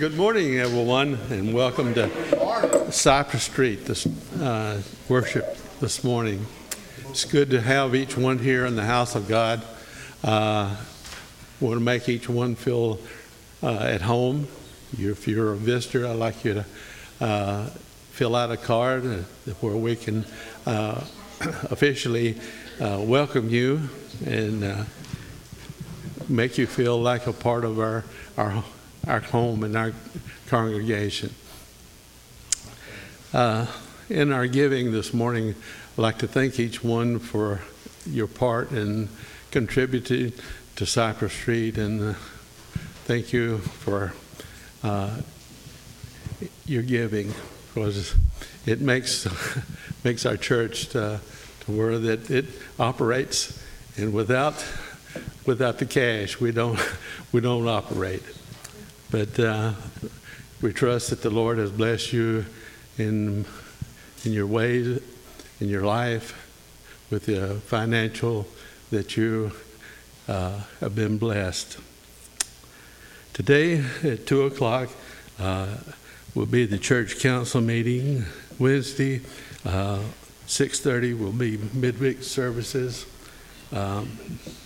Good morning, everyone, and welcome to Cypress Street this uh, worship this morning. It's good to have each one here in the house of God. Uh, want to make each one feel uh, at home. If you're a visitor, I'd like you to uh, fill out a card uh, where we can uh, officially uh, welcome you and make you feel like a part of our, our, our home and our congregation. Uh, in our giving this morning, I'd like to thank each one for your part in contributing to Cypress Street, and uh, thank you for uh, your giving because it makes makes our church to, to where that it operates, and without without the cash, we don't we don't operate. But uh, we trust that the Lord has blessed you in in your ways, in your life, with the financial that you uh, have been blessed. Today at two o'clock uh, will be the church council meeting. Wednesday, uh, six thirty will be midweek services. Um,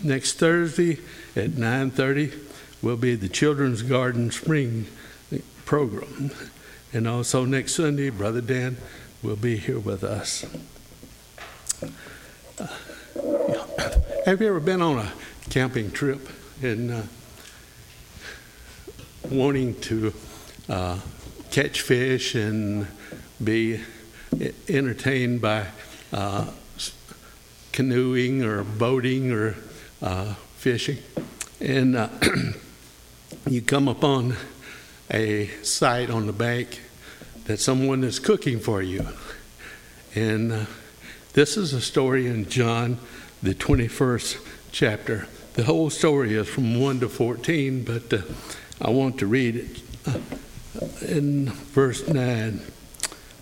next Thursday at 9:30 will be the Children's Garden Spring program, and also next Sunday, Brother Dan will be here with us. Uh, have you ever been on a camping trip and uh, wanting to uh, catch fish and be entertained by uh, canoeing or boating or uh, fishing. And uh, you come upon a site on the bank that someone is cooking for you. And uh, this is a story in John, the 21st chapter. The whole story is from 1 to 14, but uh, I want to read it uh, in verse 9.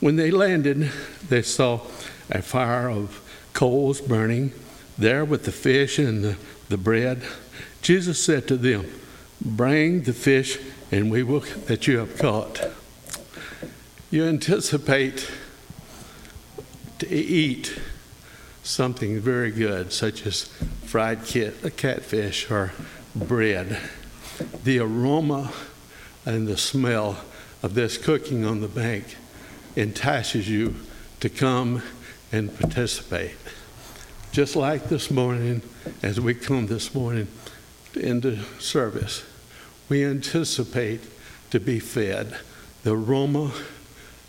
When they landed, they saw a fire of coals burning there with the fish and the, the bread. Jesus said to them, Bring the fish and we will that you have caught. You anticipate to eat something very good, such as fried cat, a catfish or bread. The aroma and the smell of this cooking on the bank entices you to come and participate. Just like this morning, as we come this morning into service, we anticipate to be fed the aroma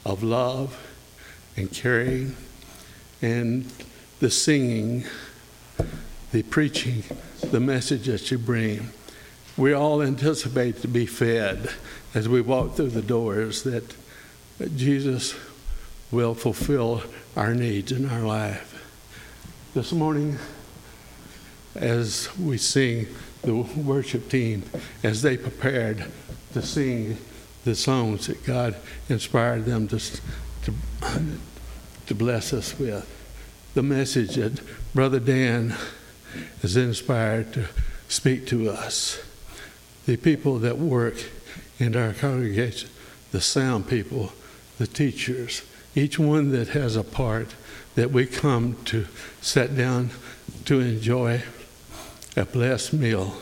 of love and caring and the singing, the preaching, the message that you bring. We all anticipate to be fed as we walk through the doors that Jesus will fulfill our needs in our life. This morning, as we sing, the worship team, as they prepared to sing the songs that God inspired them to, to, to bless us with, the message that Brother Dan is inspired to speak to us, the people that work in our congregation, the sound people, the teachers, each one that has a part that we come to sit down to enjoy a blessed meal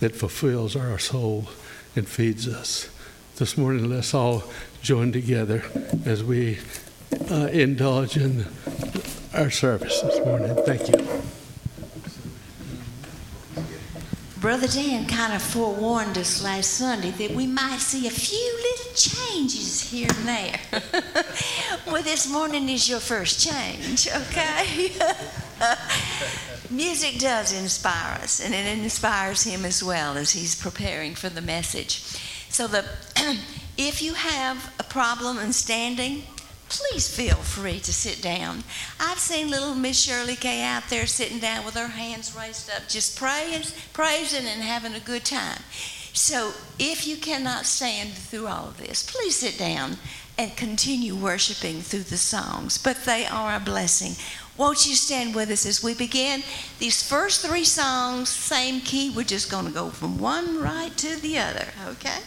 that fulfills our soul and feeds us. This morning, let's all join together as we uh, indulge in our service this morning. Thank you. Brother Dan kind of forewarned us last Sunday that we might see a few little changes here and there. well, this morning is your first change, okay? Music does inspire us, and it inspires him as well as he's preparing for the message. So, the, if you have a problem in standing, please feel free to sit down. I've seen little Miss Shirley Kay out there sitting down with her hands raised up, just praying, praising, and having a good time. So if you cannot stand through all of this, please sit down and continue worshiping through the songs. But they are a blessing. Won't you stand with us as we begin? These first three songs, same key, we're just going to go from one right to the other, okay?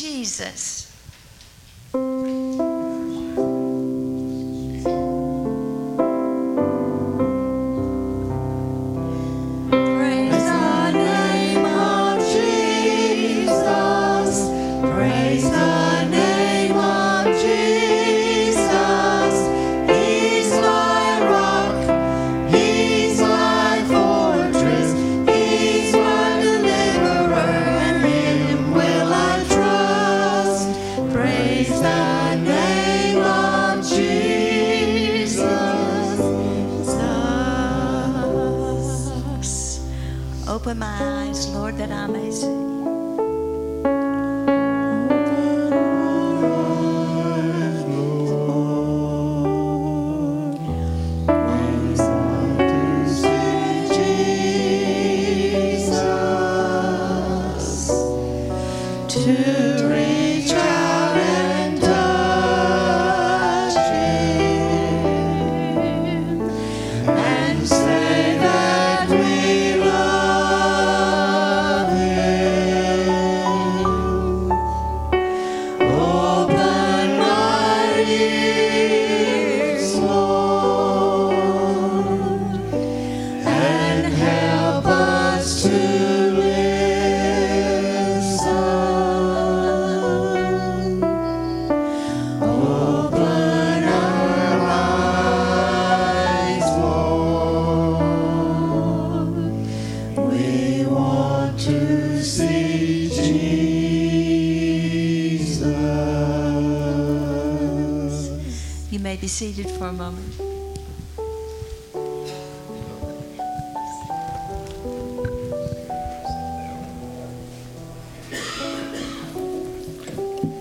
Jesus.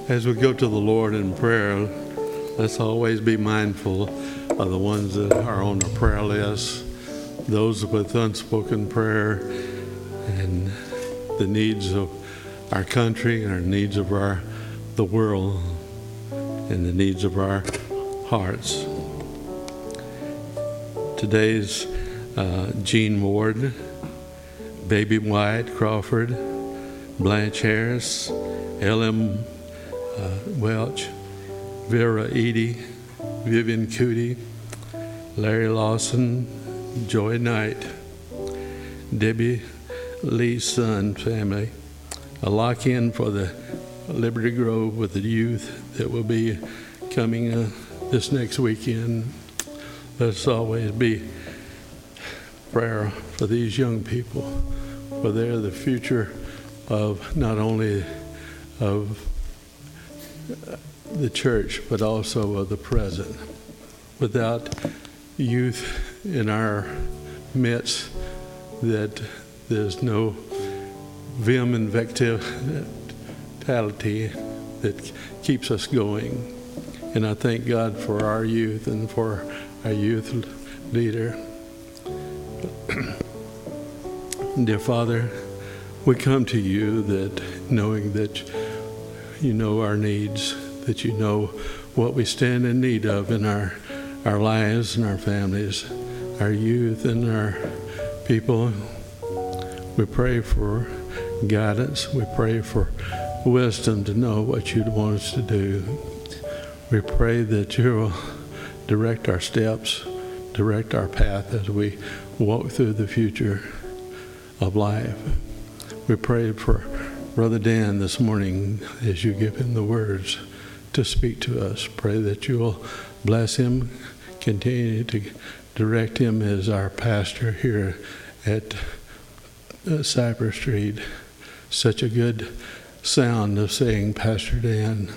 As we go to the Lord in prayer, let's always be mindful of the ones that are on the prayer list, those with unspoken prayer, and the needs of our country and our needs of our the world and the needs of our hearts. Today's uh, Jean Ward, Baby White Crawford, Blanche Harris, L.M. Welch, Vera Eady, Vivian Cootie, Larry Lawson, Joy Knight, Debbie Lee's son family, a lock in for the Liberty Grove with the youth that will be coming. Uh, this next weekend, let's always be prayer for these young people, for they're the future of not only of the church, but also of the present. Without youth in our midst, that there's no vim and vitality that keeps us going. And I thank God for our youth and for our youth leader. Dear Father, we come to you that knowing that you know our needs, that you know what we stand in need of in our, our lives and our families, our youth and our people. We pray for guidance. We pray for wisdom to know what you'd want us to do. We pray that you will direct our steps, direct our path as we walk through the future of life. We pray for Brother Dan this morning as you give him the words to speak to us. Pray that you will bless him, continue to direct him as our pastor here at uh, Cypress Street. Such a good sound of saying, Pastor Dan.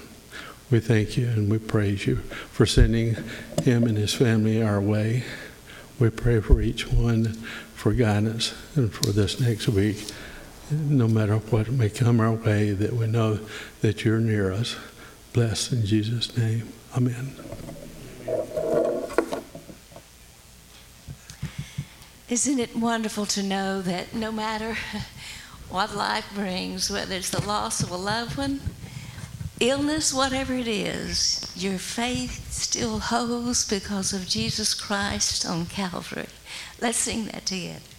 We thank you and we praise you for sending him and his family our way. We pray for each one for guidance and for this next week. No matter what may come our way, that we know that you're near us. Bless in Jesus' name. Amen. Isn't it wonderful to know that no matter what life brings, whether it's the loss of a loved one, illness, whatever it is, your faith still holds because of Jesus Christ on Calvary. Let's sing that together.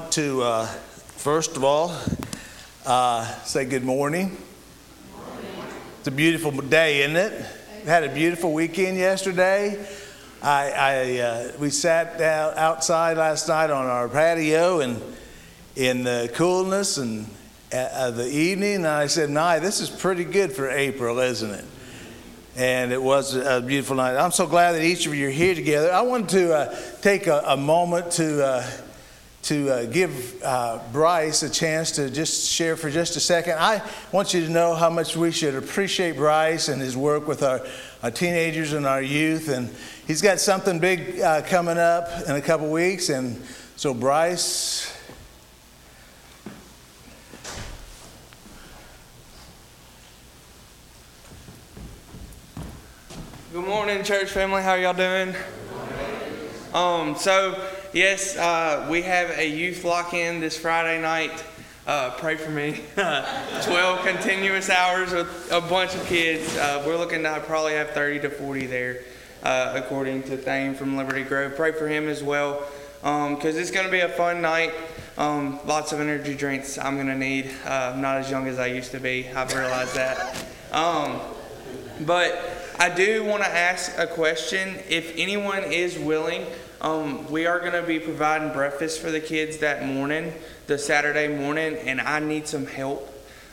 Want to, uh, first of all, uh, say good morning. It's a beautiful day, isn't it? Had a beautiful weekend yesterday. I, I uh, we sat down outside last night on our patio and in the coolness and uh, the evening, and I said, "Nye, this is pretty good for April, isn't it?" And it was a beautiful night. I'm so glad that each of you are here together. I wanted to uh, take a, a, moment to uh, to uh, give uh, Bryce a chance to just share for just a second. I want you to know how much we should appreciate Bryce and his work with our, our teenagers and our youth. And he's got something big uh, coming up in a couple weeks. And so, Bryce. Good morning, church family. How y'all doing? Um, so yes, uh, we have a youth lock in this Friday night. Uh, pray for me. 12 continuous hours with a bunch of kids. Uh, we're looking to probably have 30 to 40 there, uh, according to Thane from Liberty Grove. Pray for him as well, because um, it's going to be a fun night. Um, lots of energy drinks I'm going to need. Uh, I'm not as young as I used to be. I've realized that. Um, but I do want to ask a question. If anyone is willing, um, we are going to be providing breakfast for the kids that morning, the Saturday morning, and I need some help.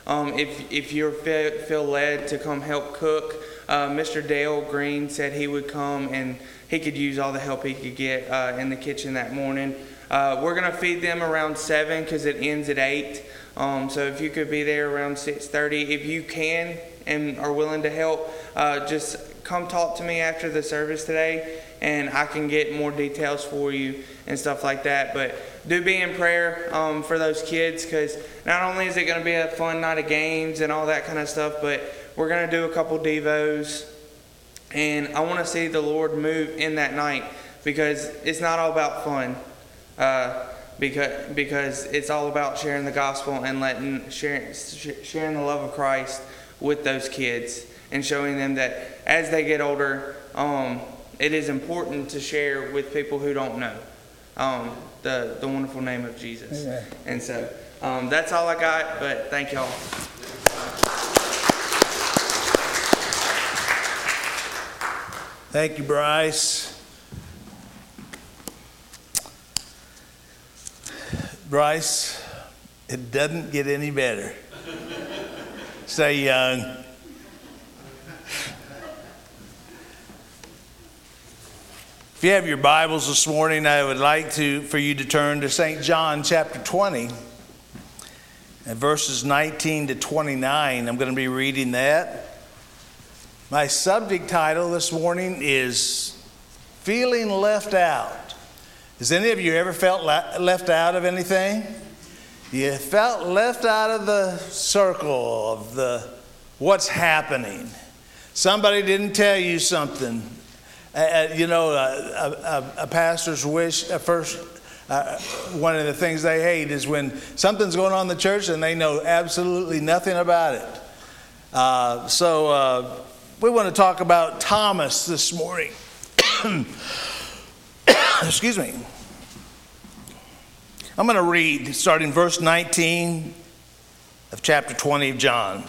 Um, if if you feel, feel led to come help cook, uh, Mr. Dale Green said he would come and he could use all the help he could get uh, in the kitchen that morning. Uh, we're going to feed them around seven because it ends at eight. Um, so if you could be there around six thirty, if you can and are willing to help, uh, just come talk to me after the service today and I can get more details for you and stuff like that. But do be in prayer um, for those kids because not only is it going to be a fun night of games and all that kind of stuff, but we're going to do a couple devos. And I want to see the Lord move in that night because it's not all about fun. Uh, because because it's all about sharing the gospel and letting sharing sharing the love of Christ with those kids and showing them that as they get older, um, it is important to share with people who don't know um, the, the wonderful name of Jesus. Amen. And so um, that's all I got, but thank y'all. Thank you, Bryce. Bryce, it doesn't get any better. Stay young. If you have your Bibles this morning, I would like to for you to turn to St. John chapter 20 and verses 19 to 29. I'm going to be reading that. My subject title this morning is Feeling Left Out. Has any of you ever felt left out of anything? You felt left out of the circle of the what's happening. Somebody didn't tell you something uh, you know, a, a, a, pastor's wish, at first, uh, one of the things they hate is when something's going on in the church and they know absolutely nothing about it. Uh, so uh, we want to talk about Thomas this morning. Excuse me. I'm going to read starting verse 19 of chapter 20 of John.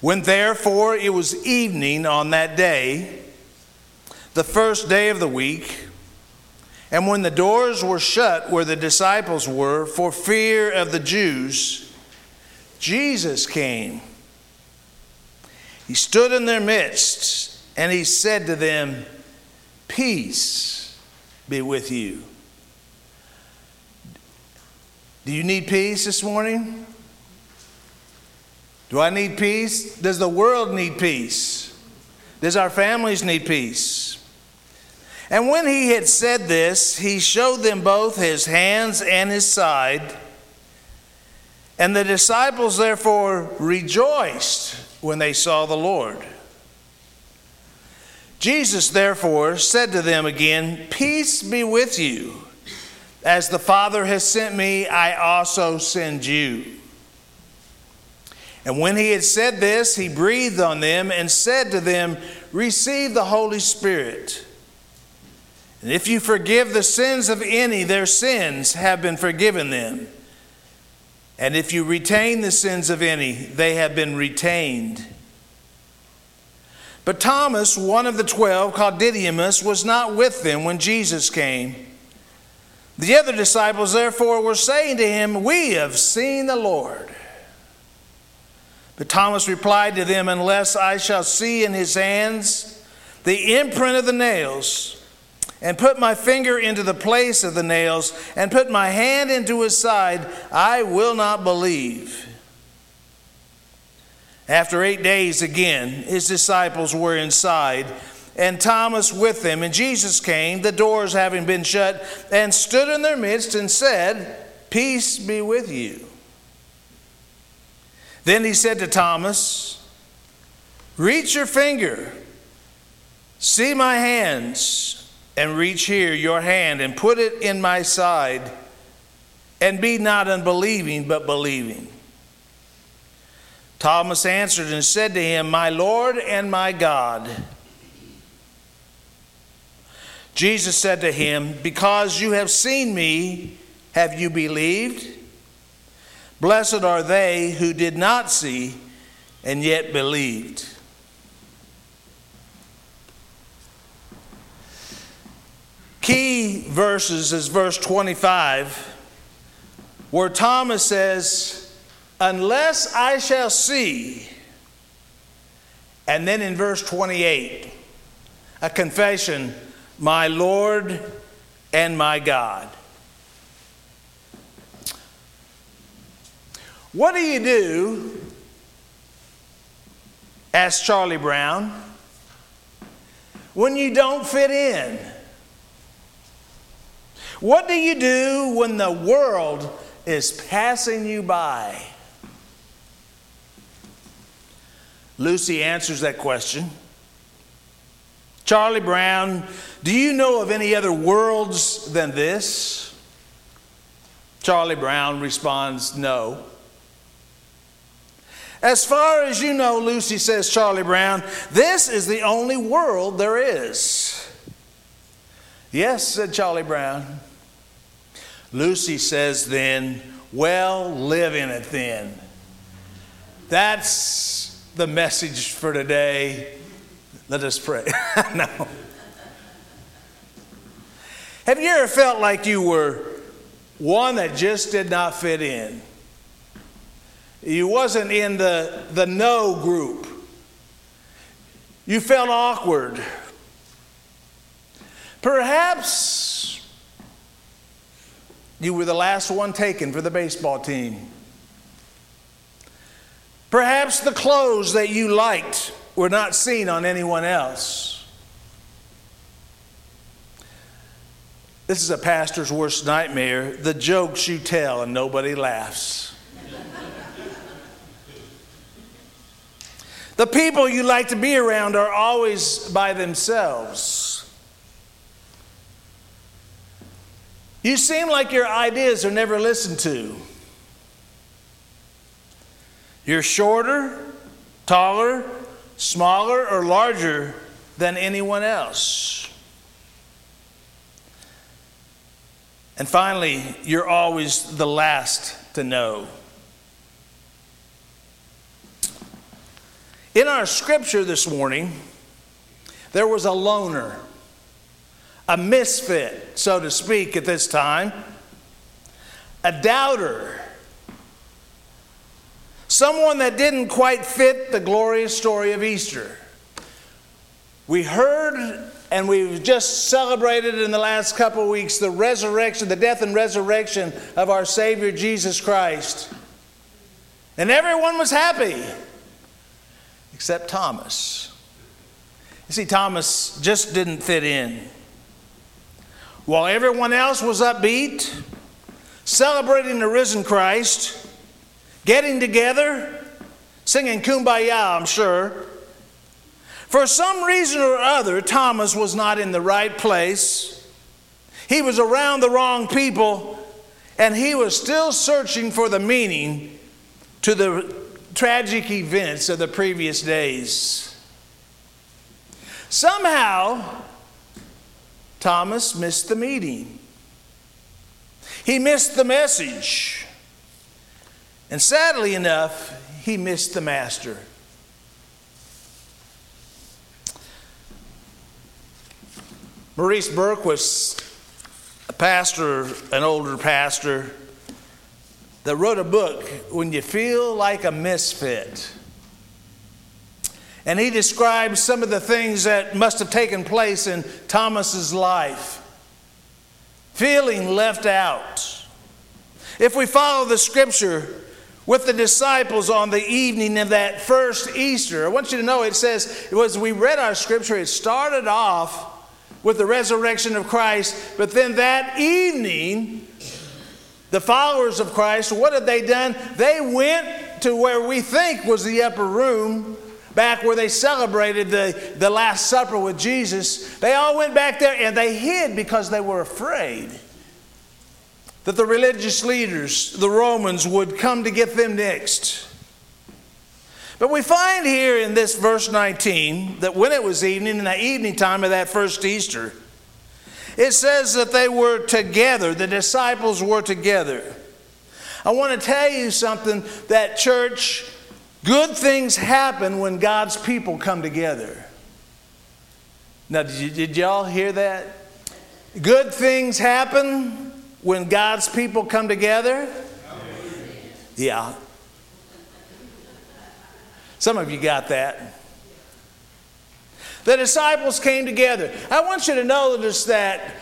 When therefore it was evening on that day, the first day of the week, and when the doors were shut where the disciples were for fear of the Jews, Jesus came. He stood in their midst and he said to them, Peace be with you. Do you need peace this morning? Do I need peace? Does the world need peace? Does our families need peace? And when he had said this, he showed them both his hands and his side. And the disciples therefore rejoiced when they saw the Lord. Jesus therefore said to them again, Peace be with you. As the Father has sent me, I also send you. And when he had said this, he breathed on them and said to them, Receive the Holy Spirit. And if you forgive the sins of any, their sins have been forgiven them. And if you retain the sins of any, they have been retained. But Thomas, one of the twelve, called Didymus, was not with them when Jesus came. The other disciples, therefore, were saying to him, We have seen the Lord. But Thomas replied to them, Unless I shall see in his hands the imprint of the nails, and put my finger into the place of the nails, and put my hand into his side, I will not believe. After eight days again, his disciples were inside, and Thomas with them. And Jesus came, the doors having been shut, and stood in their midst and said, Peace be with you. Then he said to Thomas, Reach your finger, see my hands and reach here your hand and put it in my side, and be not unbelieving, but believing. Thomas answered and said to him, My Lord and my God. Jesus said to him, Because you have seen me, have you believed? Blessed are they who did not see and yet believed. key verses is verse 25, where Thomas says, Unless I shall see. And then in verse 28, a confession, My Lord and my God. What do you do? asked Charlie Brown, when you don't fit in? What do you do when the world is passing you by? Lucy answers that question. Charlie Brown, do you know of any other worlds than this? Charlie Brown responds, No. As far as you know, Lucy says, Charlie Brown, this is the only world there is. Yes, said Charlie Brown. Lucy says then, Well, live in it then. That's the message for today. Let us pray. no. Have you ever felt like you were one that just did not fit in? You wasn't in the, the no group. You felt awkward. Perhaps you were the last one taken for the baseball team. Perhaps the clothes that you liked were not seen on anyone else. This is a pastor's worst nightmare the jokes you tell and nobody laughs. the people you like to be around are always by themselves. You seem like your ideas are never listened to. You're shorter, taller, smaller, or larger than anyone else. And finally, you're always the last to know. In our scripture this morning, there was a loner a misfit, so to speak, at this time, a doubter, someone that didn't quite fit the glorious story of Easter. We heard and we've just celebrated in the last couple weeks the resurrection, the death and resurrection of our Savior Jesus Christ. And everyone was happy except Thomas. You see, Thomas just didn't fit in. While everyone else was upbeat, celebrating the risen Christ, getting together, singing kumbaya, I'm sure. For some reason or other, Thomas was not in the right place. He was around the wrong people, and he was still searching for the meaning to the tragic events of the previous days. Somehow, Thomas missed the meeting. He missed the message. And sadly enough, he missed the master. Maurice Burke was a pastor, an older pastor, that wrote a book, When You Feel Like a Misfit. And he describes some of the things that must have taken place in Thomas's life. Feeling left out. If we follow the scripture with the disciples on the evening of that first Easter, I want you to know it says, it was we read our scripture, it started off with the resurrection of Christ, but then that evening, the followers of Christ, what had they done? They went to where we think was the upper room, back where they celebrated the, the Last Supper with Jesus. They all went back there and they hid because they were afraid that the religious leaders, the Romans, would come to get them next. But we find here in this verse 19 that when it was evening, in the evening time of that first Easter, it says that they were together, the disciples were together. I want to tell you something that church, good things happen when God's people come together. Now, did, did y'all hear that? Good things happen when God's people come together? Yeah. Some of you got that. The disciples came together. I want you to notice that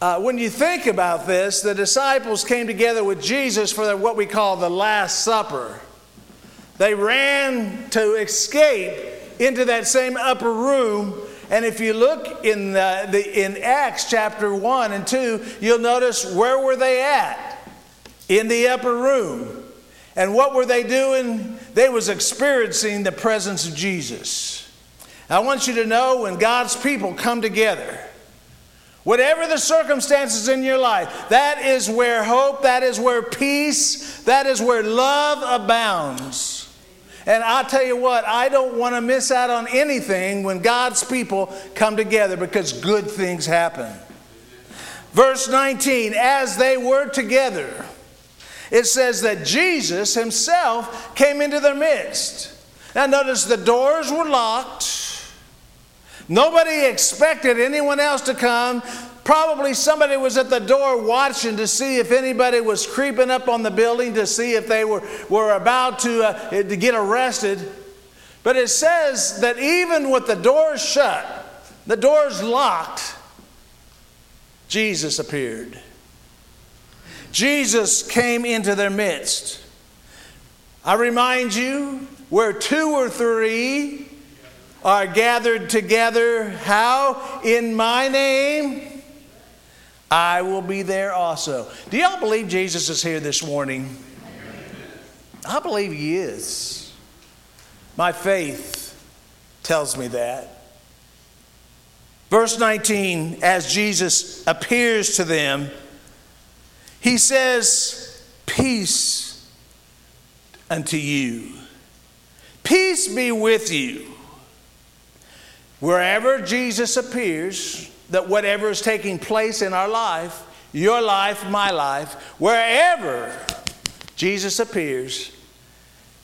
uh, when you think about this, the disciples came together with Jesus for what we call the Last Supper. They ran to escape into that same upper room. And if you look in, the, the, in Acts chapter 1 and 2, you'll notice where were they at? In the upper room. And what were they doing? They was experiencing the presence of Jesus. I want you to know when God's people come together, whatever the circumstances in your life, that is where hope, that is where peace, that is where love abounds. And i tell you what, I don't want to miss out on anything when God's people come together because good things happen. Verse 19, as they were together, it says that Jesus himself came into their midst. Now, notice the doors were locked. Nobody expected anyone else to come. Probably somebody was at the door watching to see if anybody was creeping up on the building to see if they were, were about to, uh, to get arrested. But it says that even with the doors shut, the doors locked, Jesus appeared. Jesus came into their midst. I remind you, where two or three are gathered together, how? In my name, I will be there also. Do y'all believe Jesus is here this morning? I believe he is. My faith tells me that. Verse 19, as Jesus appears to them, he says, Peace unto you. Peace be with you. Wherever Jesus appears, that whatever is taking place in our life, your life, my life, wherever Jesus appears,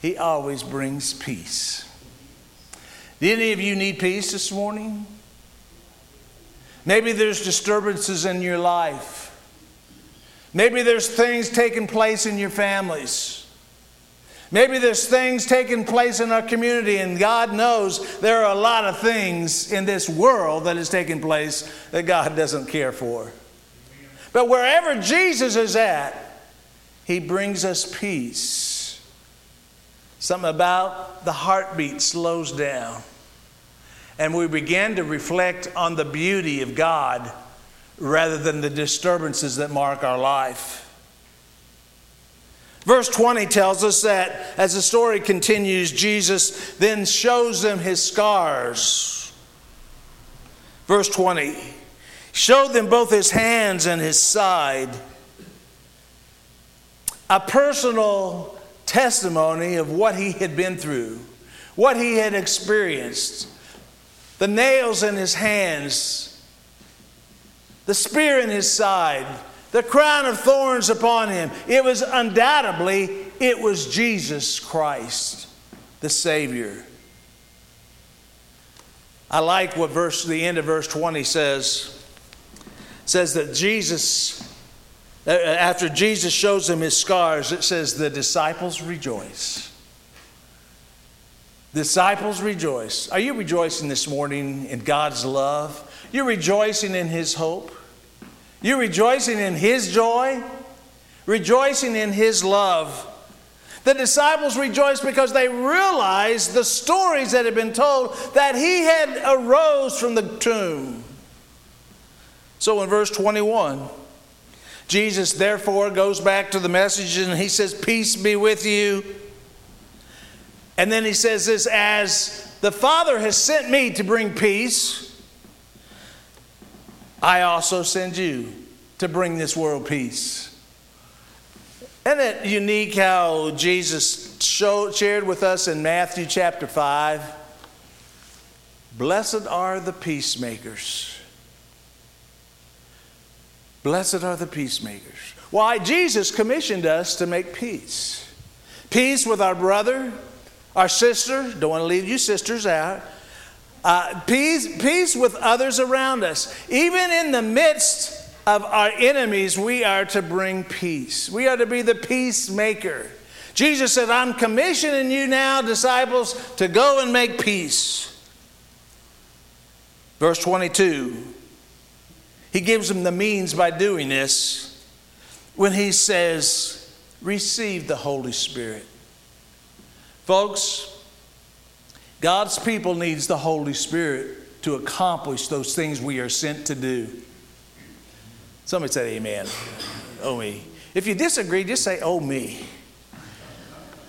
he always brings peace. Do any of you need peace this morning? Maybe there's disturbances in your life. Maybe there's things taking place in your families. Maybe there's things taking place in our community, and God knows there are a lot of things in this world that is taking place that God doesn't care for. But wherever Jesus is at, He brings us peace. Something about the heartbeat slows down, and we begin to reflect on the beauty of God rather than the disturbances that mark our life. Verse 20 tells us that as the story continues, Jesus then shows them his scars. Verse 20 showed them both his hands and his side. A personal testimony of what he had been through, what he had experienced. The nails in his hands the spear in his side, the crown of thorns upon him. It was undoubtedly, it was Jesus Christ, the Savior. I like what verse the end of verse 20 says. It says that Jesus uh, after Jesus shows them his scars, it says the disciples rejoice. Disciples rejoice. Are you rejoicing this morning in God's love? You're rejoicing in his hope. You're rejoicing in his joy, rejoicing in his love. The disciples rejoiced because they realized the stories that had been told that he had arose from the tomb. So in verse 21, Jesus therefore goes back to the message and he says, Peace be with you. And then he says this as the Father has sent me to bring peace, I also send you to bring this world peace. Isn't it unique how Jesus showed, shared with us in Matthew chapter 5? Blessed are the peacemakers. Blessed are the peacemakers. Why? Jesus commissioned us to make peace. Peace with our brother, our sister. Don't want to leave you sisters out. Uh, peace, peace with others around us. Even in the midst of our enemies, we are to bring peace. We are to be the peacemaker. Jesus said, I'm commissioning you now, disciples, to go and make peace. Verse 22, he gives them the means by doing this when he says, Receive the Holy Spirit. Folks, God's people needs the Holy Spirit to accomplish those things we are sent to do. Somebody said amen. Oh me. If you disagree, just say oh me.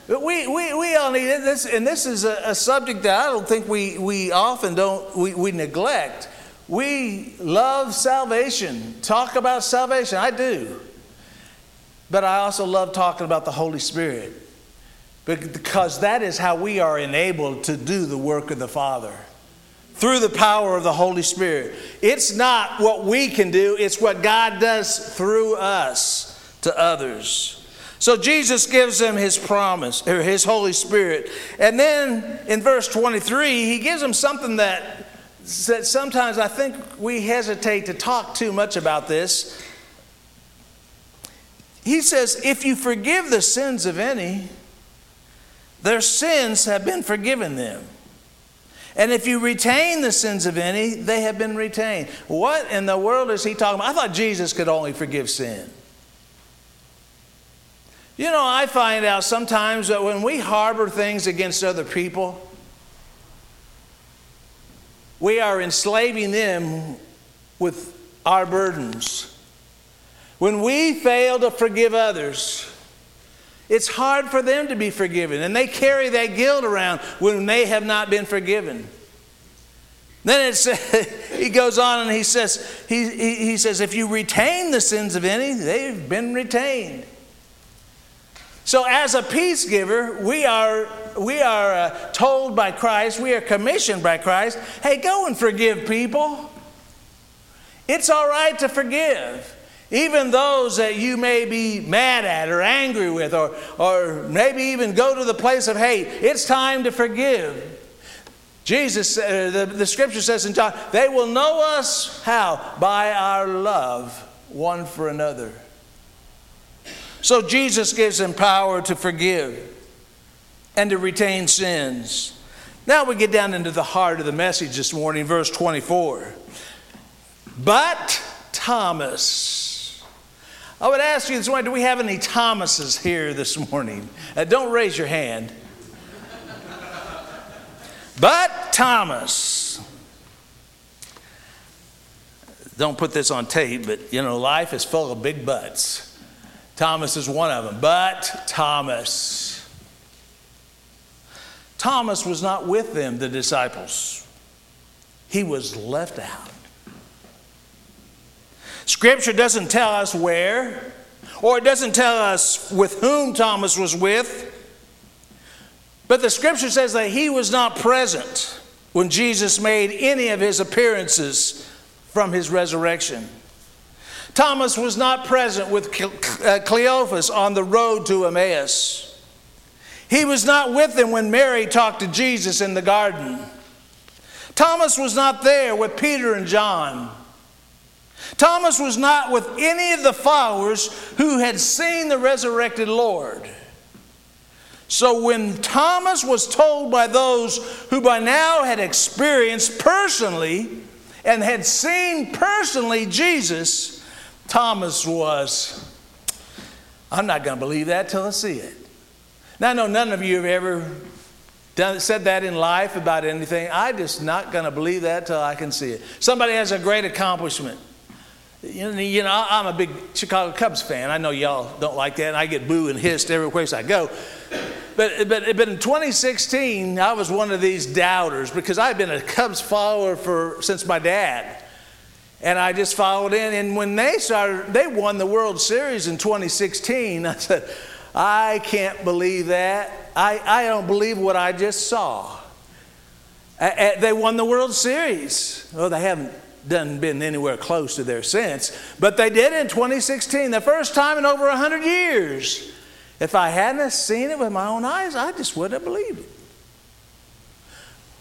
But we, we, we all need this, and this is a, a, subject that I don't think we, we often don't, we, we neglect. We love salvation, talk about salvation. I do. But I also love talking about the Holy Spirit because that is how we are enabled to do the work of the Father through the power of the Holy Spirit. It's not what we can do, it's what God does through us to others. So Jesus gives them his promise, or his Holy Spirit. And then in verse 23, he gives them something that, that sometimes I think we hesitate to talk too much about this. He says, If you forgive the sins of any, their sins have been forgiven them. And if you retain the sins of any, they have been retained. What in the world is he talking about? I thought Jesus could only forgive sin. You know, I find out sometimes that when we harbor things against other people, we are enslaving them with our burdens. When we fail to forgive others, it's hard for them to be forgiven, and they carry that guilt around when they have not been forgiven. Then it says, he goes on and he says, he, he, he, says, if you retain the sins of any, they've been retained. So, as a peace giver, we are, we are uh, told by Christ, we are commissioned by Christ, hey, go and forgive people. It's all right to forgive. Even those that you may be mad at or angry with, or, or maybe even go to the place of hate, it's time to forgive. Jesus, uh, the, the scripture says in John, they will know us how? By our love one for another. So Jesus gives them power to forgive and to retain sins. Now we get down into the heart of the message this morning, verse 24. But Thomas, I would ask you this morning do we have any Thomases here this morning? Uh, don't raise your hand. But Thomas, don't put this on tape, but you know, life is full of big buts. Thomas is one of them. But Thomas. Thomas was not with them, the disciples. He was left out. Scripture doesn't tell us where, or it doesn't tell us with whom Thomas was with, but the scripture says that he was not present when Jesus made any of his appearances from his resurrection. Thomas was not present with uh, Cleophas on the road to Emmaus. He was not with them when Mary talked to Jesus in the garden. Thomas was not there with Peter and John. Thomas was not with any of the followers who had seen the resurrected Lord. So when Thomas was told by those who by now had experienced personally and had seen personally Jesus, Thomas was, I'm not going to believe that till I see it. Now, I know none of you have ever done, said that in life about anything. I'm just not going to believe that till I can see it. Somebody has a great accomplishment. You know, I'm a big Chicago Cubs fan. I know y'all don't like that, and I get booed and hissed every place I go. But, but, but in 2016, I was one of these doubters because I've been a Cubs follower for, since my dad. And I just followed in. And when they started, they won the World Series in 2016. I said, I can't believe that. I, I don't believe what I just saw. they won the World Series. Oh, they haven't done been anywhere close to there since, but they did in 2016, the first time in over 100 years. If I hadn't seen it with my own eyes, I just wouldn't have believed it.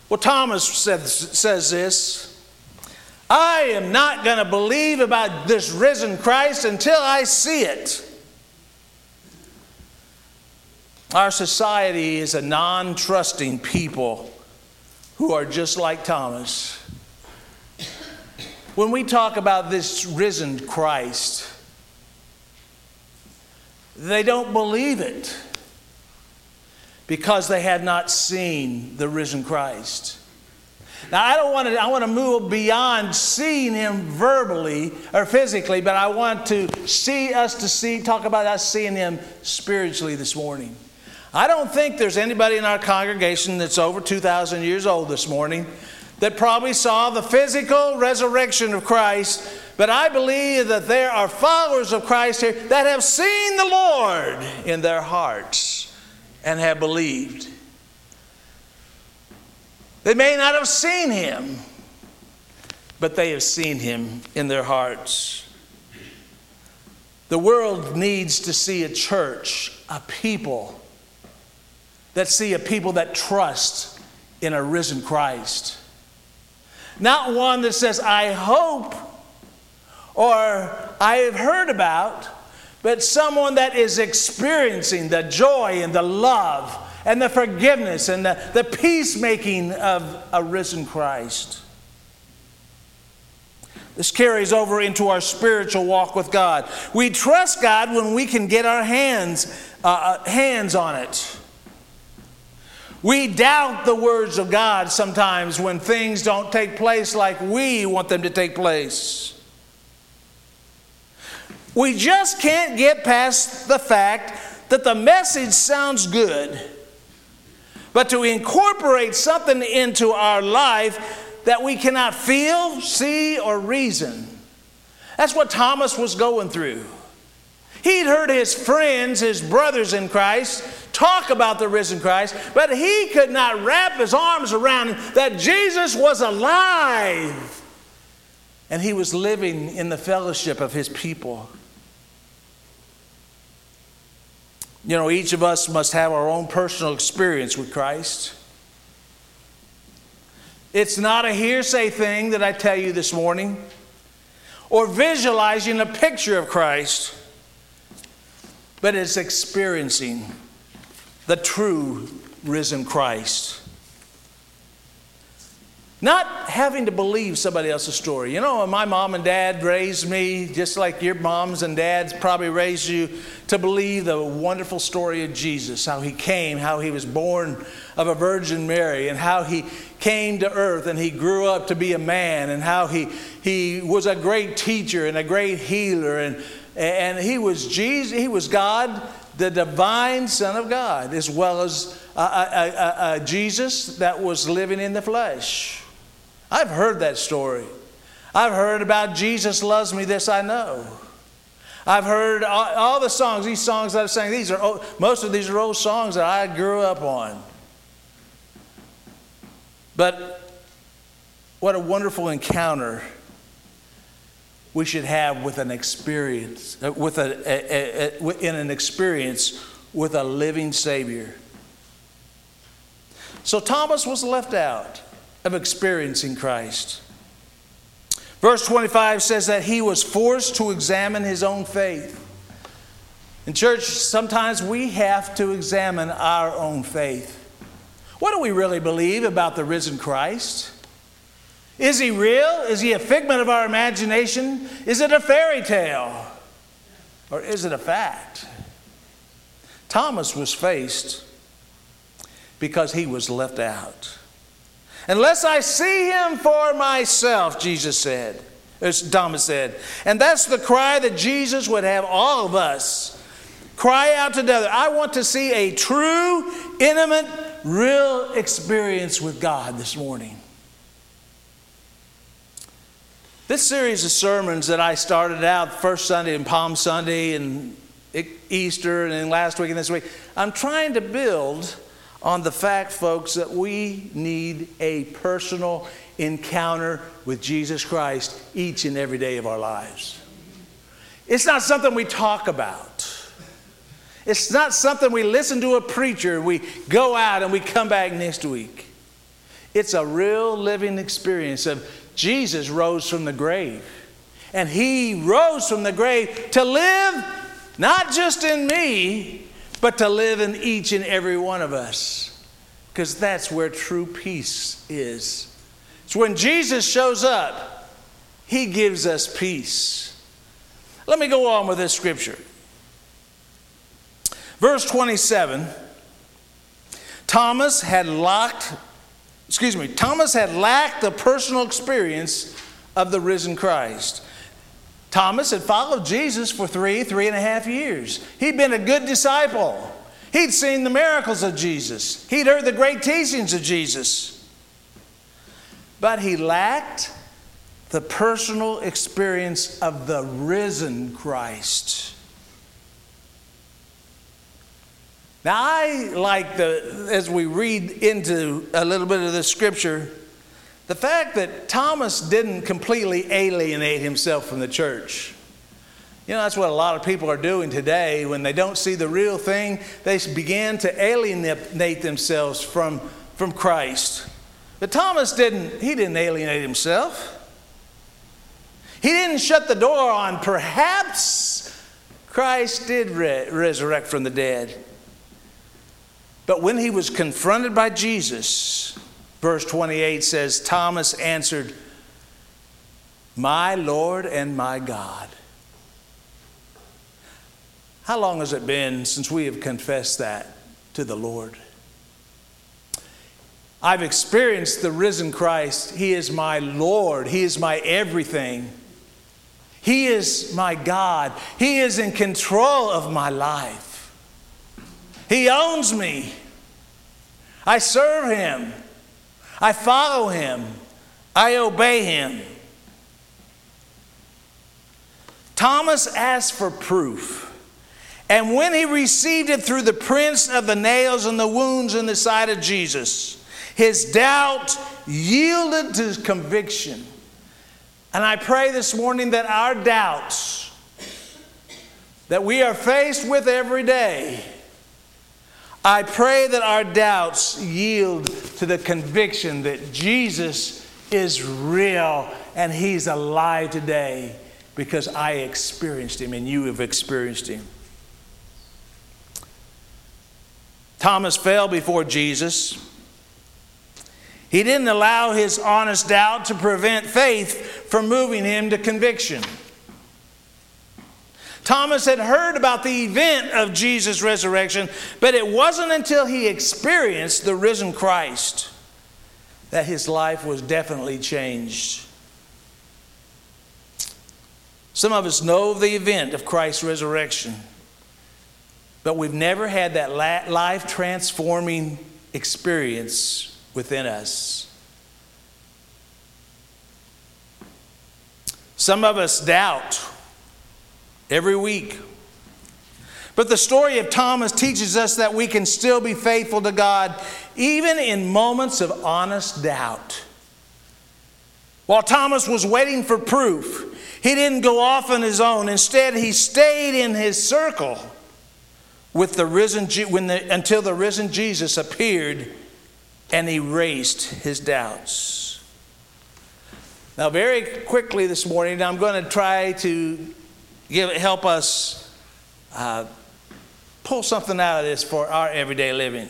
Well, Thomas says, says this I am not going to believe about this risen Christ until I see it. Our society is a non trusting people who are just like Thomas. When we talk about this risen Christ, they don't believe it because they had not seen the risen Christ. Now, I don't want to, I want to move beyond seeing him verbally or physically, but I want to see us to see, talk about us seeing him spiritually this morning. I don't think there's anybody in our congregation that's over 2,000 years old this morning that probably saw the physical resurrection of Christ, but I believe that there are followers of Christ here that have seen the Lord in their hearts and have believed. They may not have seen him, but they have seen him in their hearts. The world needs to see a church, a people that see a people that trust in a risen Christ. Not one that says, I hope or I have heard about, but someone that is experiencing the joy and the love and the forgiveness and the, the peacemaking of a risen Christ. This carries over into our spiritual walk with God. We trust God when we can get our hands, uh, uh hands on it. We doubt the words of God sometimes when things don't take place like we want them to take place. We just can't get past the fact that the message sounds good, but to incorporate something into our life that we cannot feel, see, or reason. That's what Thomas was going through. He'd heard his friends, his brothers in Christ, talk about the risen Christ, but he could not wrap his arms around that Jesus was alive and he was living in the fellowship of his people. You know, each of us must have our own personal experience with Christ. It's not a hearsay thing that I tell you this morning or visualizing a picture of Christ but it's experiencing the true risen Christ. Not having to believe somebody else's story. You know, my mom and dad raised me just like your moms and dads probably raised you to believe the wonderful story of Jesus, how he came, how he was born of a Virgin Mary, and how he came to earth and he grew up to be a man, and how he, he was a great teacher and a great healer, and and he was Jesus, he was God, the divine Son of God, as well as uh, uh, uh, Jesus that was living in the flesh. I've heard that story. I've heard about Jesus loves me, this I know. I've heard all, all the songs, these songs that I've sang, these are old, most of these are old songs that I grew up on. But what a wonderful encounter we should have with an experience, uh, with a, a, a, a, in an experience with a living Savior. So Thomas was left out of experiencing Christ. Verse 25 says that he was forced to examine his own faith. In church, sometimes we have to examine our own faith. What do we really believe about the risen Christ? Is he real? Is he a figment of our imagination? Is it a fairy tale? Or is it a fact? Thomas was faced because he was left out. Unless I see him for myself, Jesus said, as Thomas said. And that's the cry that Jesus would have all of us cry out together. I want to see a true, intimate, real experience with God this morning. This series of sermons that I started out first Sunday and Palm Sunday and Easter and then last week and this week, I'm trying to build on the fact, folks, that we need a personal encounter with Jesus Christ each and every day of our lives. It's not something we talk about. It's not something we listen to a preacher, we go out and we come back next week. It's a real living experience of Jesus rose from the grave. And he rose from the grave to live not just in me, but to live in each and every one of us. Because that's where true peace is. It's when Jesus shows up, he gives us peace. Let me go on with this scripture. Verse 27 Thomas had locked, excuse me, Thomas had lacked the personal experience of the risen Christ. Thomas had followed Jesus for three, three and a half years. He'd been a good disciple. He'd seen the miracles of Jesus, he'd heard the great teachings of Jesus. But he lacked the personal experience of the risen Christ. Now, I like the, as we read into a little bit of the scripture, the fact that Thomas didn't completely alienate himself from the church. You know, that's what a lot of people are doing today. When they don't see the real thing, they begin to alienate themselves from, from Christ. But Thomas didn't, he didn't alienate himself. He didn't shut the door on perhaps Christ did re- resurrect from the dead. But when he was confronted by Jesus, verse 28 says, Thomas answered, My Lord and my God. How long has it been since we have confessed that to the Lord? I've experienced the risen Christ. He is my Lord, He is my everything. He is my God. He is in control of my life. He owns me. I serve Him. I follow Him. I obey Him. Thomas asked for proof. And when he received it through the prints of the nails and the wounds in the side of Jesus, his doubt yielded to conviction. And I pray this morning that our doubts that we are faced with every day I pray that our doubts yield to the conviction that Jesus is real and He's alive today because I experienced Him and you have experienced Him. Thomas fell before Jesus. He didn't allow his honest doubt to prevent faith from moving him to conviction. Thomas had heard about the event of Jesus' resurrection, but it wasn't until he experienced the risen Christ that his life was definitely changed. Some of us know of the event of Christ's resurrection, but we've never had that life transforming experience within us. Some of us doubt every week. But the story of Thomas teaches us that we can still be faithful to God even in moments of honest doubt. While Thomas was waiting for proof, he didn't go off on his own. Instead, he stayed in his circle with the risen the, until the risen Jesus appeared and erased his doubts. Now, very quickly this morning, I'm going to try to give, help us uh, pull something out of this for our everyday living.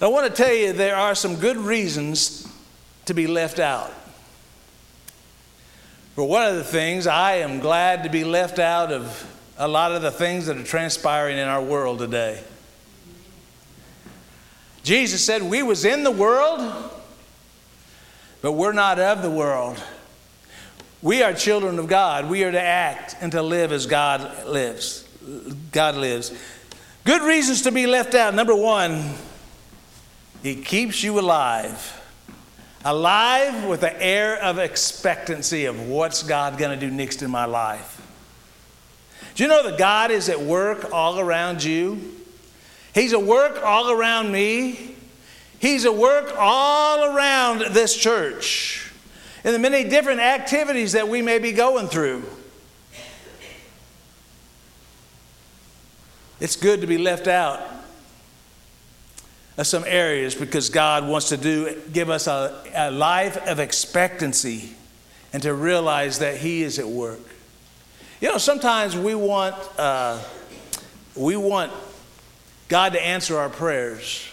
I want to tell you there are some good reasons to be left out. For one of the things, I am glad to be left out of a lot of the things that are transpiring in our world today. Jesus said, We was in the world, but we're not of the world. We are children of God. We are to act and to live as God lives. God lives. Good reasons to be left out. Number one, He keeps you alive. Alive with the air of expectancy of what's God going to do next in my life. Do you know that God is at work all around you? He's at work all around me. He's at work all around this church in the many different activities that we may be going through. It's good to be left out of some areas because God wants to do give us a, a life of expectancy and to realize that He is at work. You know, sometimes we want uh, we want God to answer our prayers,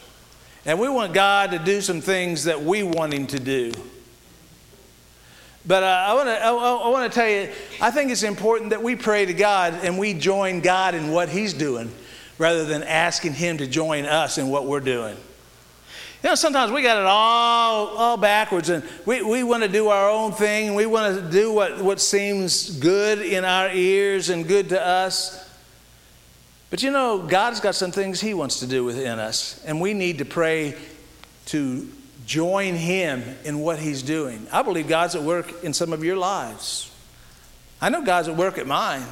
and we want God to do some things that we want Him to do. But uh, I want to I, I want to tell you, I think it's important that we pray to God and we join God in what He's doing rather than asking Him to join us in what we're doing. You know, sometimes we got it all, all backwards and we, we want to do our own thing. And we want to do what, what seems good in our ears and good to us. But you know, God's got some things He wants to do within us, and we need to pray to join Him in what He's doing. I believe God's at work in some of your lives. I know God's at work at mine.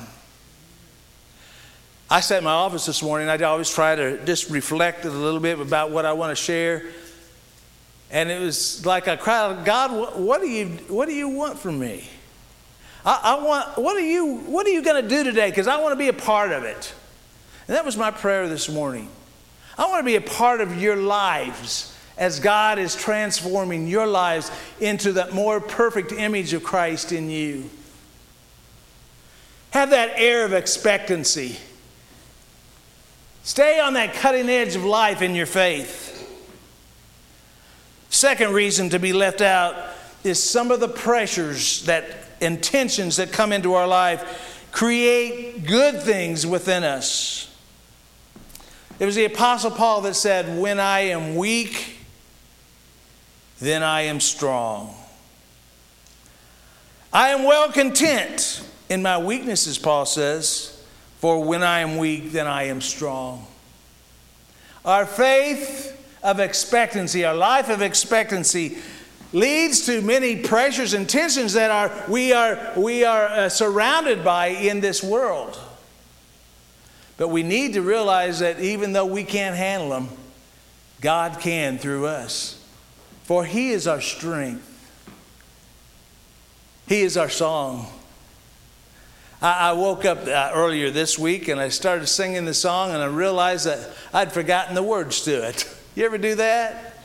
I sat in my office this morning. I always try to just reflect a little bit about what I want to share. And it was like I cried God, what, what do you what do you want from me? I, I want what are you what are you going to do today? Because I want to be a part of it. And that was my prayer this morning. I want to be a part of your lives as God is transforming your lives into that more perfect image of Christ in you. Have that air of expectancy. Stay on that cutting edge of life in your faith. Second reason to be left out is some of the pressures that intentions that come into our life create good things within us. It was the Apostle Paul that said, When I am weak, then I am strong. I am well content in my weaknesses, Paul says. For when I am weak, then I am strong. Our faith of expectancy, our life of expectancy, leads to many pressures and tensions that are, we are, we are uh, surrounded by in this world. But we need to realize that even though we can't handle them, God can through us. For He is our strength, He is our song. I, woke up uh, earlier this week and I started singing the song and I realized that I'd forgotten the words to it. You ever do that?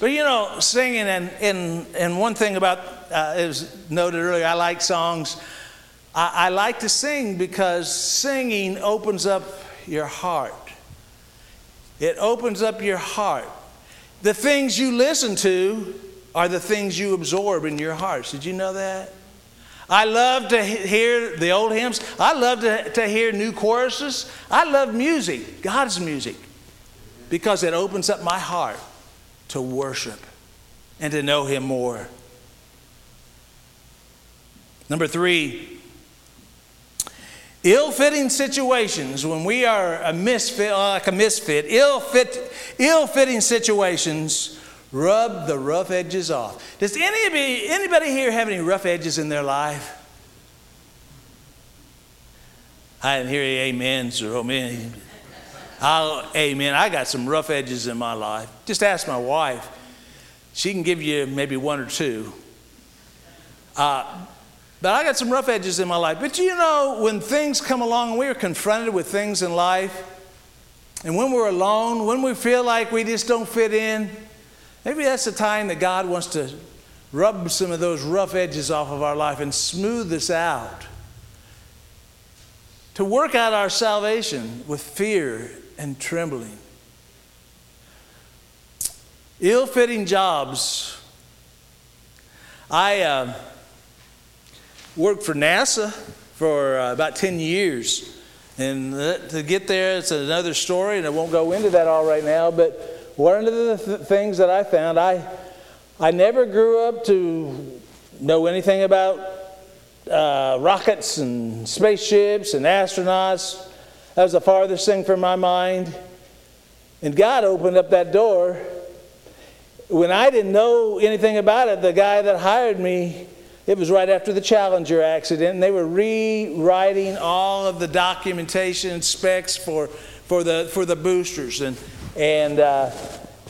But you know, singing and, and, and one thing about, uh, it was noted earlier, I like songs. I, I like to sing because singing opens up your heart. It opens up your heart. The things you listen to are the things you absorb in your hearts. Did you know that? I love to hear the old hymns. I love to, to hear new choruses. I love music, God's music, because it opens up my heart to worship and to know Him more. Number three, ill fitting situations, when we are a misfit, like a misfit, ill fit, ill fitting situations Rub the rough edges off. Does anybody, anybody here have any rough edges in their life? I didn't hear any amens or amen. I'll, amen. I got some rough edges in my life. Just ask my wife. She can give you maybe one or two. Uh, but I got some rough edges in my life. But you know, when things come along, we are confronted with things in life, and when we're alone, when we feel like we just don't fit in, maybe that's the time that God wants to rub some of those rough edges off of our life and smooth us out. To work out our salvation with fear and trembling. Ill fitting jobs. I uh, worked for NASA for uh, about 10 years. And to get there, it's another story, and I won't go into that all right now. But one of the th- things that I found, I, I never grew up to know anything about uh, rockets and spaceships and astronauts. That was the farthest thing from my mind. And God opened up that door. When I didn't know anything about it, the guy that hired me, it was right after the Challenger accident, and they were rewriting all of the documentation specs for, for, the, for the boosters. And, and uh,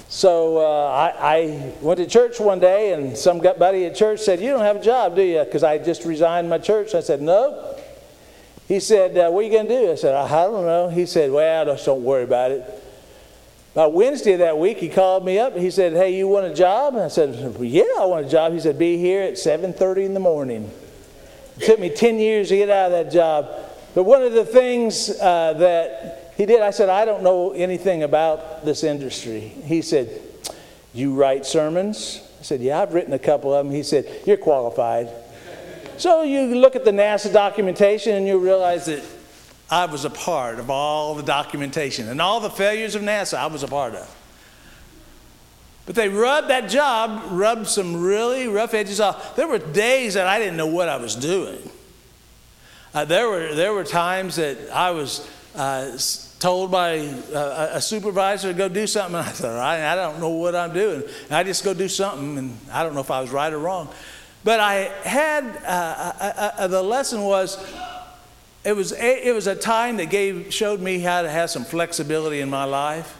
so uh, I, I, went to church one day, and some buddy at church said, You don't have a job, do you? Because I just resigned my church. I said, No. He said, uh, What are you going to do? I said, I don't know. He said, Well, just don't worry about it. About Wednesday that week, he called me up. He said, "Hey, you want a job?" I said, "Yeah, I want a job." He said, "Be here at 7:30 in the morning." It took me 10 years to get out of that job. But one of the things uh, that he did, I said, "I don't know anything about this industry." He said, "You write sermons?" I said, "Yeah, I've written a couple of them." He said, "You're qualified." So you look at the NASA documentation and you realize that I was a part of all the documentation and all the failures of NASA, I was a part of. But they rubbed that job, rubbed some really rough edges off. There were days that I didn't know what I was doing. Uh, there, were, there were times that I was uh, told by uh, a supervisor to go do something, and I thought, I, I don't know what I'm doing. And I just go do something, and I don't know if I was right or wrong. But I had, uh, uh, the lesson was it was a, it was a time that gave showed me how to have some flexibility in my life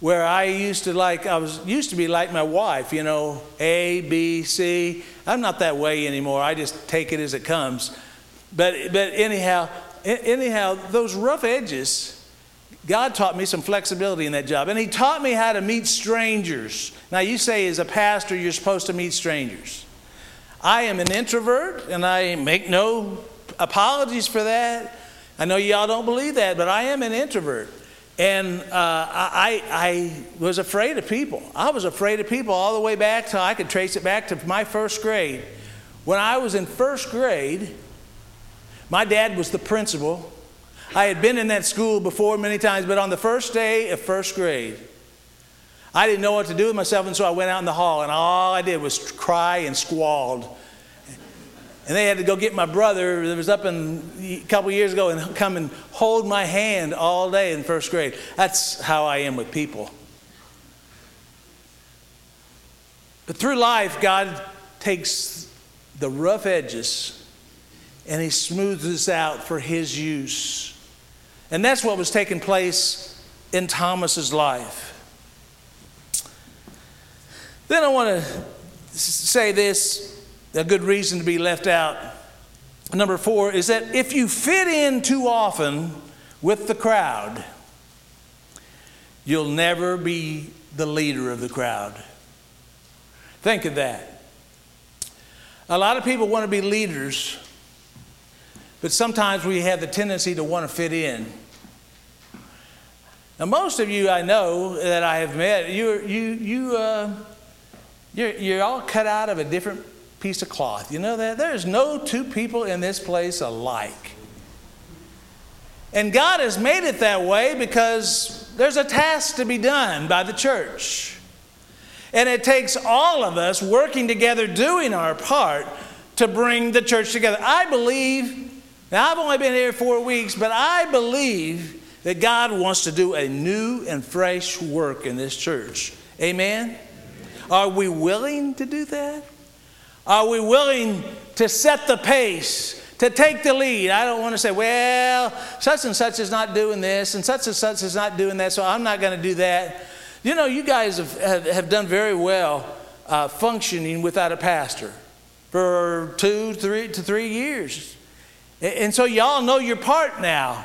where I used to like I was used to be like my wife, you know, A, B, C. I'm not that way anymore. I just take it as it comes. But but anyhow, anyhow, those rough edges, God taught me some flexibility in that job. And he taught me how to meet strangers. Now you say as a pastor you're supposed to meet strangers. I am an introvert and I make no apologies for that. I know y'all don't believe that, but I am an introvert. And uh, I, I was afraid of people. I was afraid of people all the way back to, I could trace it back to my first grade. When I was in first grade, my dad was the principal. I had been in that school before many times, but on the first day of first grade, I didn't know what to do with myself, and so I went out in the hall, and all I did was cry and squalled and they had to go get my brother that was up in, a couple years ago and come and hold my hand all day in first grade. That's how I am with people. But through life, God takes the rough edges and He smooths us out for His use. And that's what was taking place in Thomas's life. Then I want to say this a good reason to be left out. Number four is that if you fit in too often with the crowd, you'll never be the leader of the crowd. Think of that. A lot of people want to be leaders, but sometimes we have the tendency to want to fit in. Now, most of you I know that I have met, you you, you, uh, you're, you're all cut out of a different piece of cloth. You know that? There's no two people in this place alike. And God has made it that way because there's a task to be done by the church. And it takes all of us working together, doing our part to bring the church together. I believe, now I've only been here four weeks, but I believe that God wants to do a new and fresh work in this church. Amen? Are we willing to do that? Are we willing to set the pace, to take the lead? I don't want to say, well, such and such is not doing this, and such and such is not doing that, so I'm not going to do that. You know, you guys have, have, have done very well uh, functioning without a pastor for two, three to three years. And so y'all know your part now.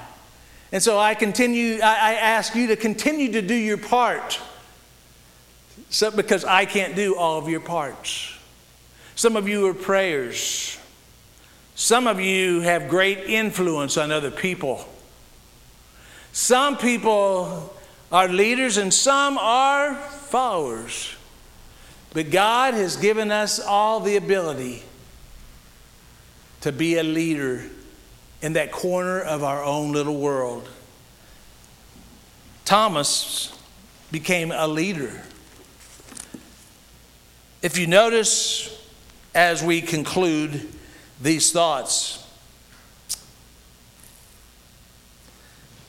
And so I continue, I, I ask you to continue to do your part. So, because I can't do all of your parts. Some of you are prayers. Some of you have great influence on other people. Some people are leaders and some are followers. But God has given us all the ability to be a leader in that corner of our own little world. Thomas became a leader. If you notice, as we conclude these thoughts,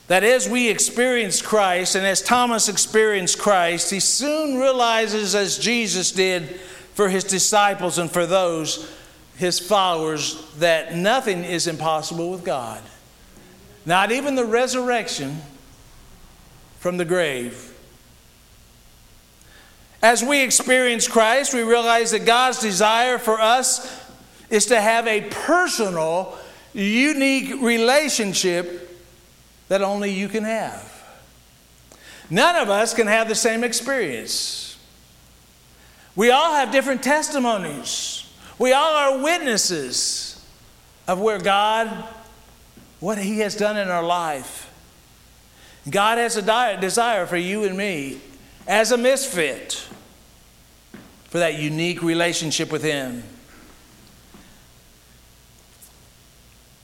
that as we experience Christ and as Thomas experienced Christ, he soon realizes, as Jesus did for his disciples and for those, his followers, that nothing is impossible with God. Not even the resurrection from the grave. As we experience Christ, we realize that God's desire for us is to have a personal, unique relationship that only you can have. None of us can have the same experience. We all have different testimonies. We all are witnesses of where God, what He has done in our life. God has a desire for you and me as a misfit for that unique relationship with Him.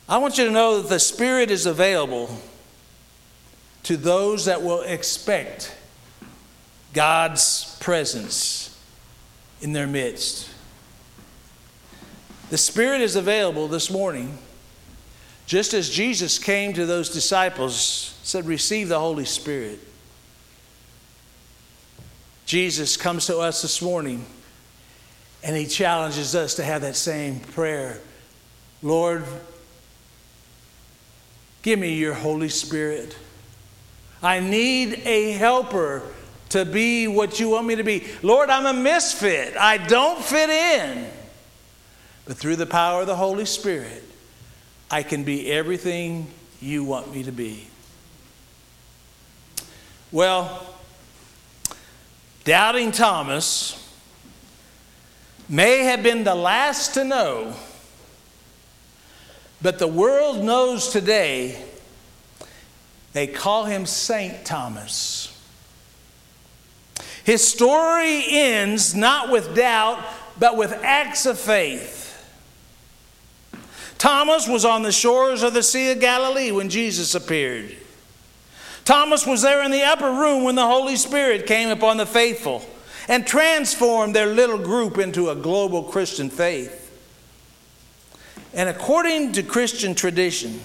I want you to know that the Spirit is available to those that will expect God's presence in their midst. The Spirit is available this morning, just as Jesus came to those disciples, said, Receive the Holy Spirit. Jesus comes to us this morning and he challenges us to have that same prayer Lord, give me your Holy Spirit. I need a helper to be what you want me to be. Lord, I'm a misfit. I don't fit in. But through the power of the Holy Spirit, I can be everything you want me to be. Well, doubting Thomas may have been the last to know, but the world knows today they call him Saint Thomas. His story ends not with doubt, but with acts of faith. Thomas was on the shores of the Sea of Galilee when Jesus appeared. Thomas was there in the upper room when the Holy Spirit came upon the faithful and transformed their little group into a global Christian faith. And according to Christian tradition,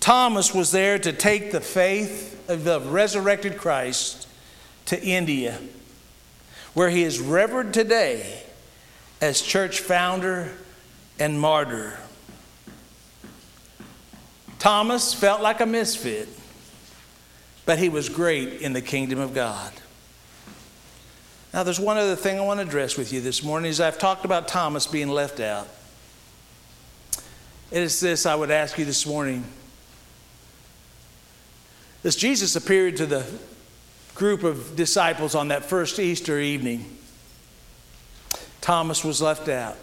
Thomas was there to take the faith of the resurrected Christ to India, where he is revered today as church founder and martyr. Thomas felt like a misfit, but he was great in the kingdom of God. Now, there's one other thing I want to address with you this morning. As I've talked about Thomas being left out, it is this I would ask you this morning as Jesus appeared to the group of disciples on that first Easter evening, Thomas was left out.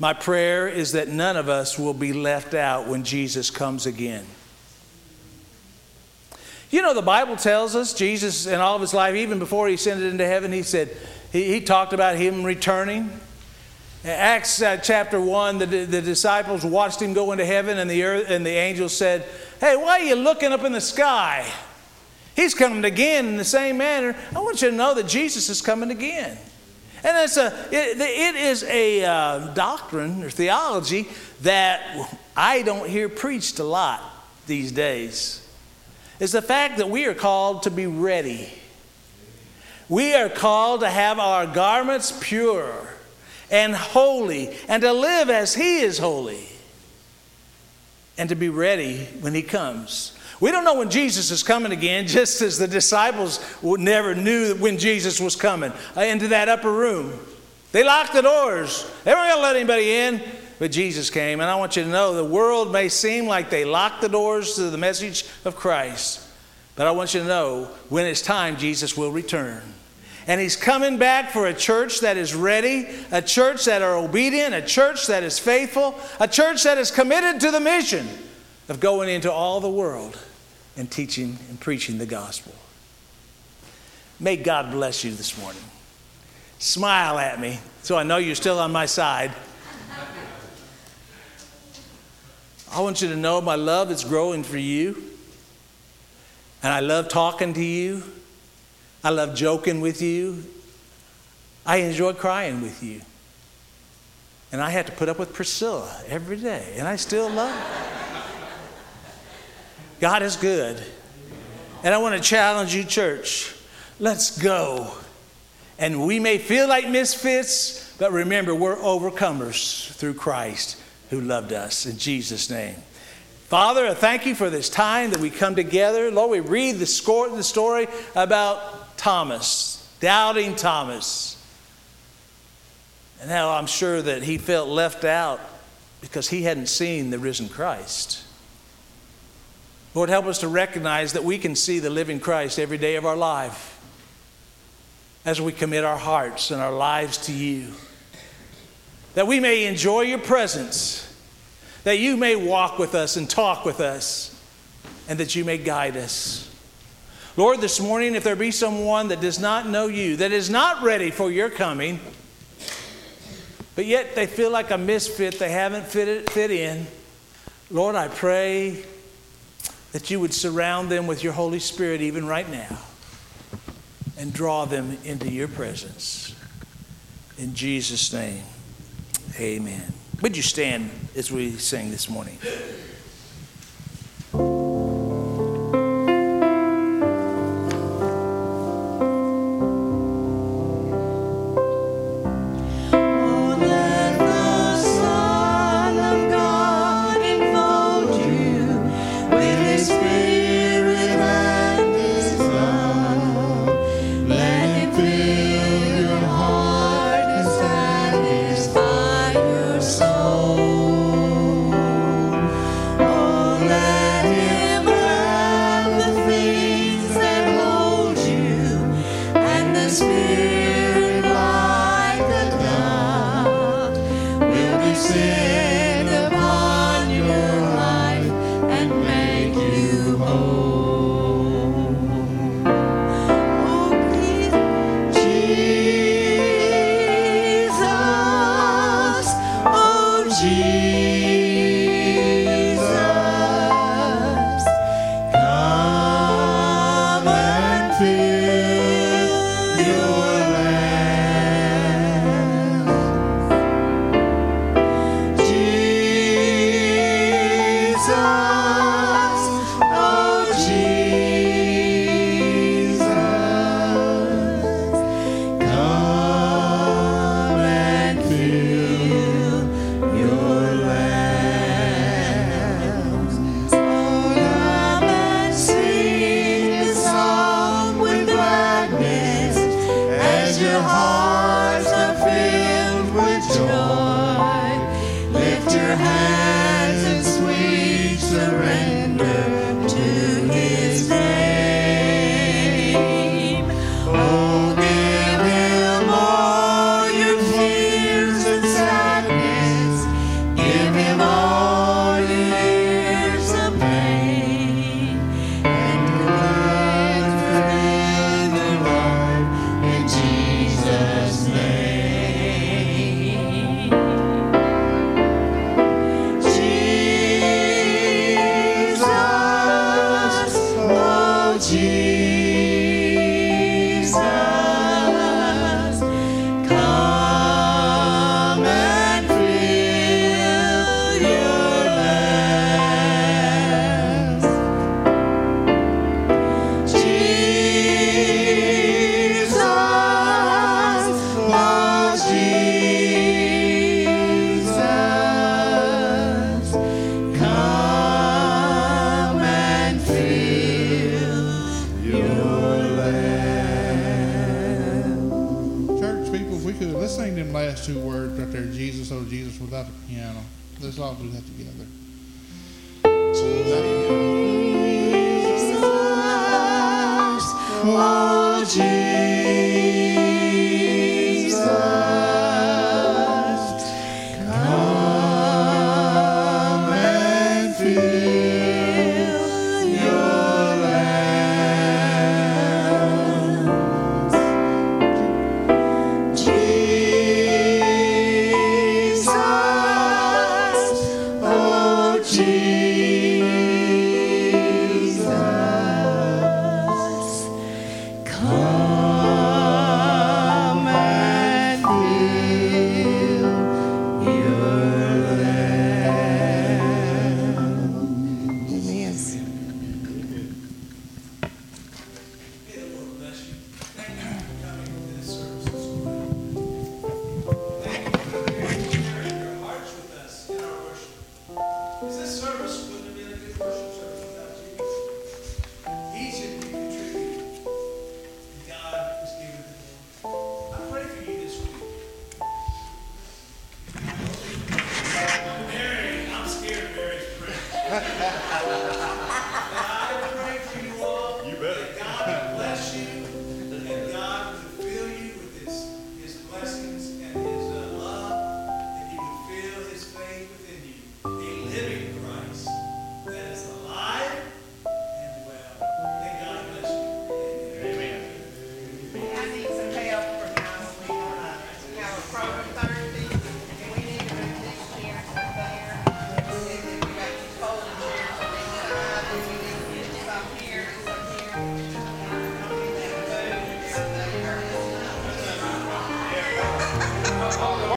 My prayer is that none of us will be left out when Jesus comes again. You know, the Bible tells us, Jesus, in all of his life, even before he ascended into heaven, he said, he, he talked about him returning. Acts uh, chapter 1, the, the disciples watched him go into heaven, and the, earth, and the angel said, Hey, why are you looking up in the sky? He's coming again in the same manner. I want you to know that Jesus is coming again. And it's a, it, it is a uh, doctrine or theology that I don't hear preached a lot these days. It's the fact that we are called to be ready. We are called to have our garments pure and holy and to live as He is holy and to be ready when He comes. We don't know when Jesus is coming again, just as the disciples never knew when Jesus was coming uh, into that upper room. They locked the doors. They weren't going to let anybody in, but Jesus came. And I want you to know the world may seem like they locked the doors to the message of Christ, but I want you to know when it's time, Jesus will return. And he's coming back for a church that is ready, a church that are obedient, a church that is faithful, a church that is committed to the mission of going into all the world and teaching and preaching the gospel. May God bless you this morning. Smile at me so I know you're still on my side. I want you to know my love is growing for you. And I love talking to you. I love joking with you. I enjoy crying with you. And I had to put up with Priscilla every day, and I still love her. God is good. And I want to challenge you, church. Let's go. And we may feel like misfits, but remember, we're overcomers through Christ who loved us. In Jesus' name. Father, I thank you for this time that we come together. Lord, we read the, story about Thomas, doubting Thomas. And now I'm sure that he felt left out because he hadn't seen the risen Christ. Lord, help us to recognize that we can see the living Christ every day of our life as we commit our hearts and our lives to you. That we may enjoy your presence, that you may walk with us and talk with us, and that you may guide us. Lord, this morning, if there be someone that does not know you, that is not ready for your coming, but yet they feel like a misfit, they haven't fit, fit in, Lord, I pray that you would surround them with your Holy Spirit even right now and draw them into your presence. In Jesus' name, amen. Would you stand as we sing this morning? Let's sing them last two words right there, Jesus, oh Jesus, without the piano. Let's all do that together. Jesus, Oh, Jesus, oh,